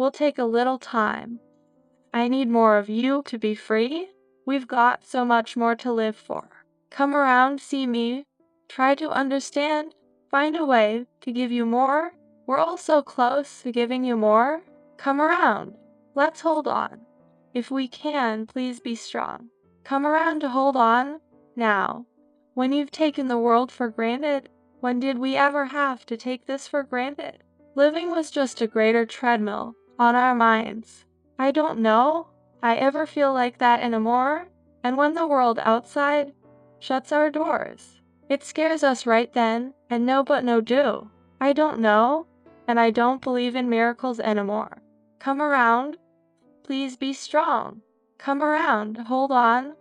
will take a little time. I need more of you to be free. We've got so much more to live for. Come around, see me, try to understand, find a way to give you more. We're all so close to giving you more. Come around. Let's hold on. If we can, please be strong. Come around to hold on. Now, when you've taken the world for granted, when did we ever have to take this for granted? Living was just a greater treadmill on our minds. I don't know I ever feel like that anymore. And when the world outside shuts our doors, it scares us right then, and no but no do. I don't know, and I don't believe in miracles anymore. Come around. Please be strong. Come around. Hold on.